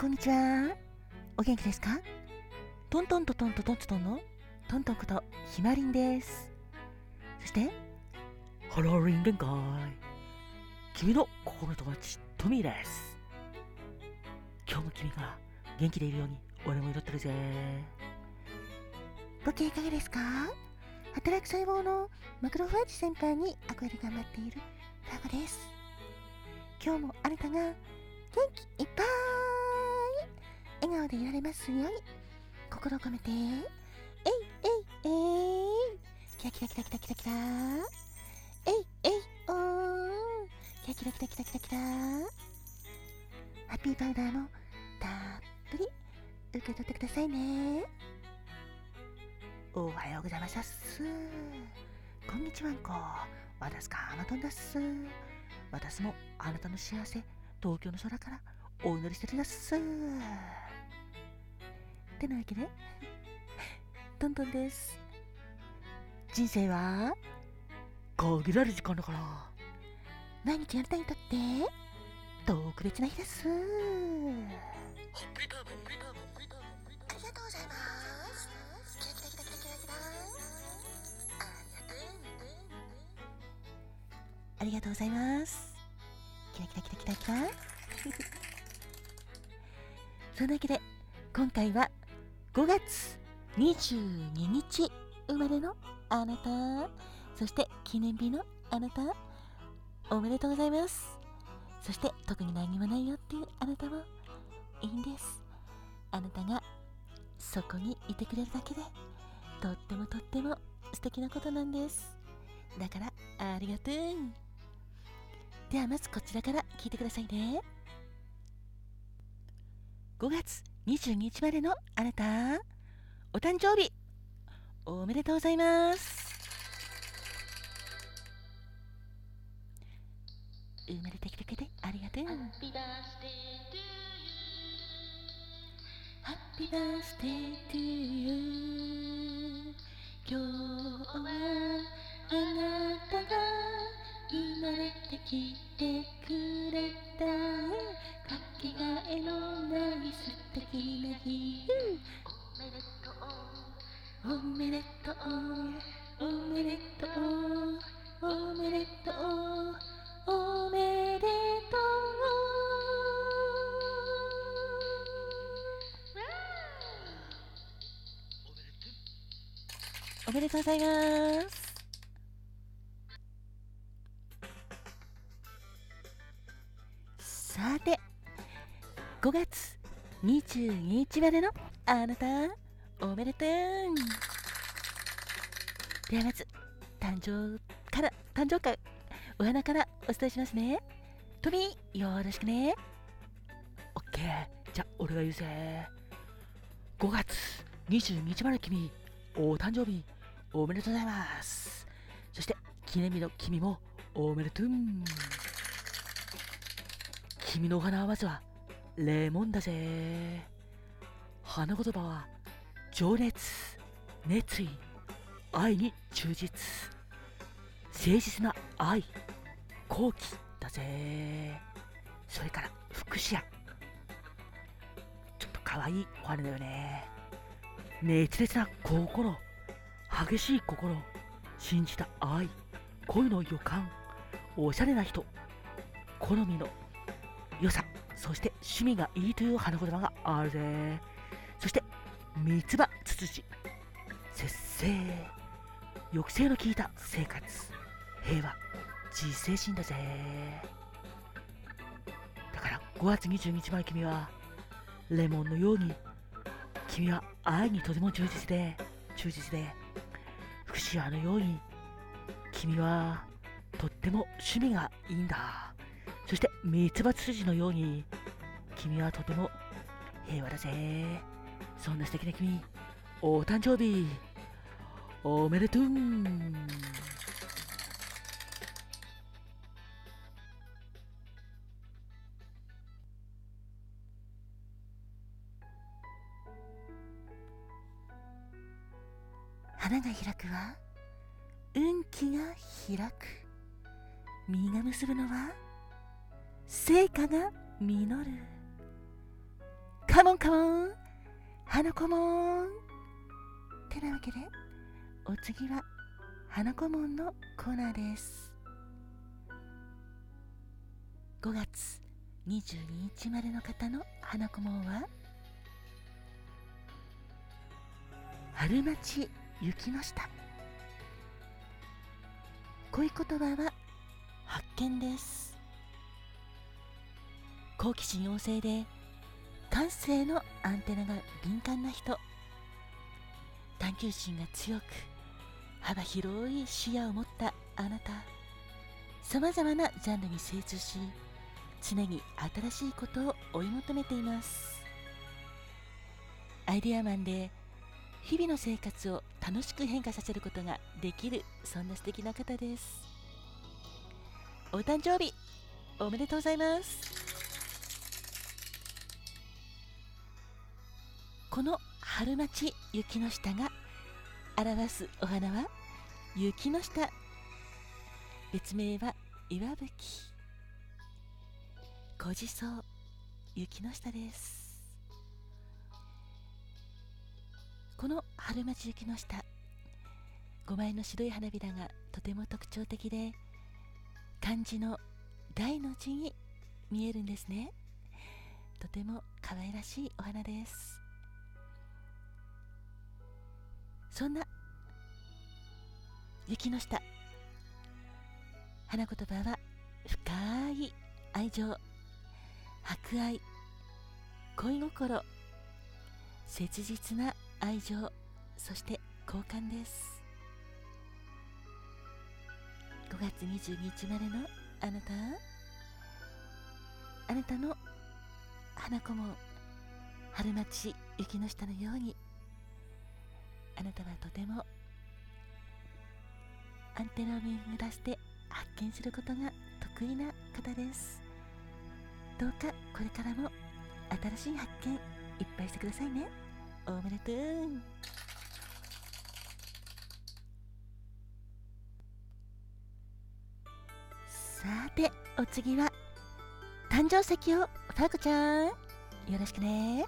こんにちは。お元気ですか？トントントントントントンの？トントンことひまりんです。そして、ハローリン限界。君の心の友達、トミーです。今日も君が元気でいるように俺も祈ってるぜ。ご機嫌いかがですか？働く細胞のマクロファージ先輩に憧れ頑張っているファゴです。今日もあなたが元気いっぱい笑顔でいられますように。心を込めて。えいえいえい。キラキラキラキラキラキラ。えいえいおーキラキラキラキラキラキラ。ハッピーパウダーもたっぷり受け取ってくださいね。おはようございます。こんにちはんこ。私かまとんだっす。私もあなたの幸せ東京の空からお祈りしてるだっす。てなわけでトントンです。人生は？限られる時間だから。毎日あなたにとって？特別な日です。ありがとうございます。キラキラキラキラキラキラありがとうありがとうございます。キラキラキラキラキラ。そんなわけで今回は5月22日生まれのあなた。そして記念日のあなた。おめでとうございます。そして特に何もないよっていうあなたもいいんです。あなたがそこにいてくれるだけでとってもとっても素敵なことなんです。だからありがとう。ではまずこちらから聞いてくださいね。5月22日までのあなた。お誕生日。おめでとうございます。生まれてきてくれてありがとう。Happy birthday to you Happy birthday to you. 今日はあなたが生まれてきてくれた。かけがえのない素敵な日。おめでとう。おめでとう。おめでとう。おめでとう。おめでとう。ございますさて5月22日までのあなたおめでとう。ではまず誕生から誕生会お花からお伝えしますね。トミーよろしくね。オッケー。じゃあ俺が言うぜ。5月22日まで君お誕生日おめでとうございます。そして記念日の君もおめでとう。君のお花はまずはレモンだぜ。花言葉は情熱熱意愛に忠実。誠実な愛好奇だぜ。それから福祉や。ちょっと可愛いお花だよね。熱烈な心激しい心信じた愛恋の予感おしゃれな人好みの良さそして趣味がいいという花言葉があるぜ。そして三つ葉つつじ節制。抑制の効いた生活。平和自制心だぜ。だから5月22日前君はレモンのように君は愛にとても忠実で忠実で福祉屋のように君はとっても趣味がいいんだ。そしてミツバツ筋のように君はとても平和だぜ。そんな素敵な君お誕生日おめでとう。花が開くは運気が開く。実が結ぶのは成果が実る。カモンカモン。花子もんてなわけでお次は花子もんのコーナーです。5月22日までの方の花子もんは？春町雪の下恋言葉は発見です。好奇心旺盛で感性のアンテナが敏感な人。探求心が強く幅広い視野を持ったあなた。さまざまなジャンルに精通し常に新しいことを追い求めています。アイデアマンで日々の生活を楽しく変化させることができるそんな素敵な方です。お誕生日おめでとうございます。この春町雪の下が表すお花は雪の下。別名は岩吹。小地草雪の下です。この春町雪の下5枚の白い花びらがとても特徴的で漢字の大の字に見えるんですね。とても可愛らしいお花です。そんな雪の下花言葉は深い愛情。博愛恋心切実な愛情。そして交換です。5月22日までのあなた。あなたの花子も春町雪の下のようにあなたはとてもアンテナを巡らして発見することが得意な方です。どうかこれからも新しい発見いっぱいしてくださいね。おめでとう。さてお次は誕生石をファーコちゃん。よろしくね。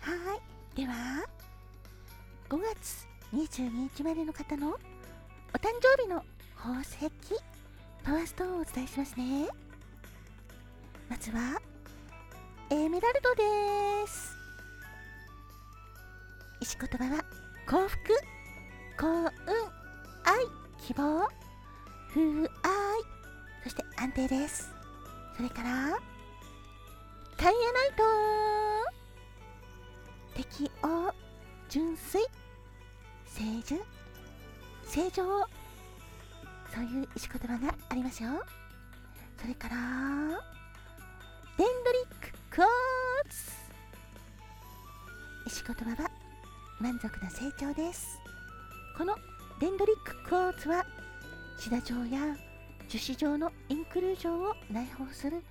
はい。では5月22日までの方のお誕生日の宝石パワーストーンをお伝えしますね。まずはエメラルドです。石言葉は幸福幸運愛希望風愛そして安定です。それからタイヤナイト。適応純粋？清純？正常そういう石言葉がありますよそれからデンドリッククーツ。石言葉は満足な成長です。このデンドリッククーツはシダ状や樹脂状のインクルージョンを内包する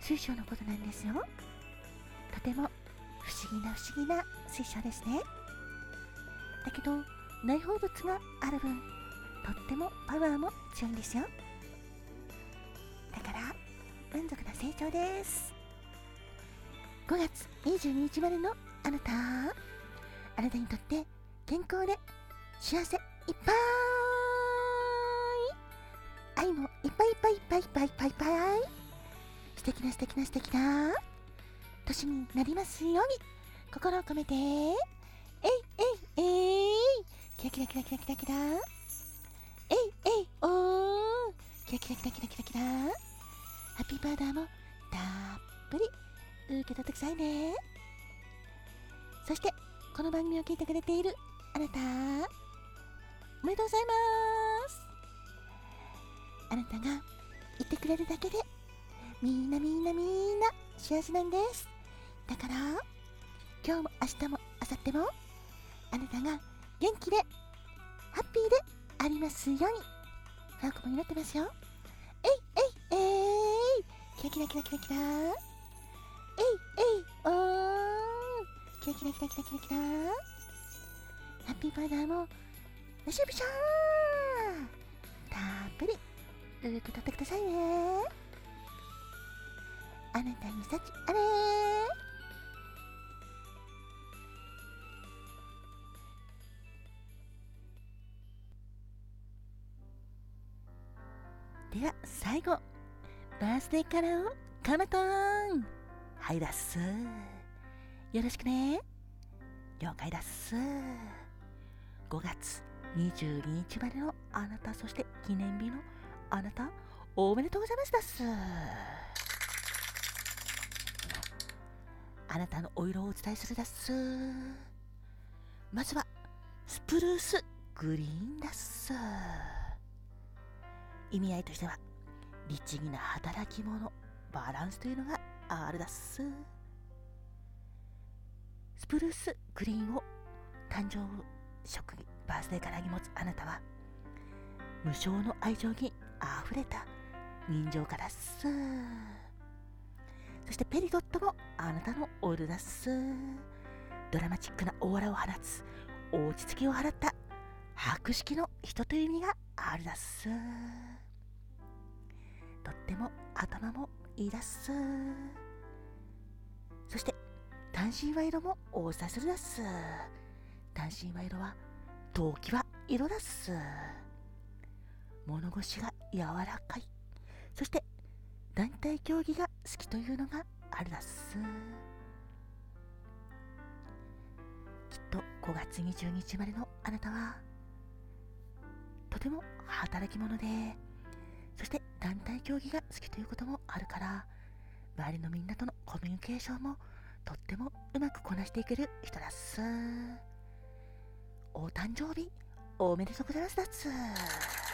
水晶のことなんですよ。とても不思議な不思議な水晶ですね。だけど内包物がある分とってもパワーも強いんですよ。だから満足な成長です。5月22日までのあなたあなたにとって健康で幸せいっぱい。愛もいっぱいいっぱいいっぱいいっぱいいっぱいいっぱい。素敵な素敵な素敵な年になりますように心を込めて。えいえいえい。キラキラキラキラキラキラ。えいえいおー。キラキラキラキラキラキラ。ハッピーバーダーもたっぷり。受け取ってくださいね。そしてこの番組を聞いてくれているあなた。おめでとうございます。あなたがいてくれるだけでみんなみんなみんな幸せなんです。だから今日も明日も明後日もあなたが元気でハッピーでありますように。ファーコも祈ってますよ。えいえいえい。キラキラキラキラキラ。えいえいおーキラキラキラキラキラキラ。ハッピーバーダーもよしょびしょーたっぷり。受け取ってくださいね。あなたに幸あれ。では最後バースデーカラーをカマトーン。はいだっすよろしくね。了解だっす。5月22日までのあなたそして記念日のあなたおめでとうございますだっす。あなたのお色をお伝えするだっす。まずはスプルースグリーンだっす。意味合いとしては律儀な働き者バランスというのがあるだっす。スプルースグリーンを誕生食にバースデーからに持つあなたは無償の愛情にあふれた人情家だっす。そしてペリドットもあなたのオイルだっす。ドラマチックなオーラを放つ落ち着きを払った博識の人という意味があるだっす。とっても頭もいいだっす。そして単身は色もお伝えするだっす。単身は色は動機は色だっす。物腰が柔らかい。そして団体競技が好きというのがあるだっす。きっと5月20日までのあなたはとても働き者でそして団体競技が好きということもあるから周りのみんなとのコミュニケーションもとってもうまくこなしていける人だっす。お誕生日おめでとうございますだっす。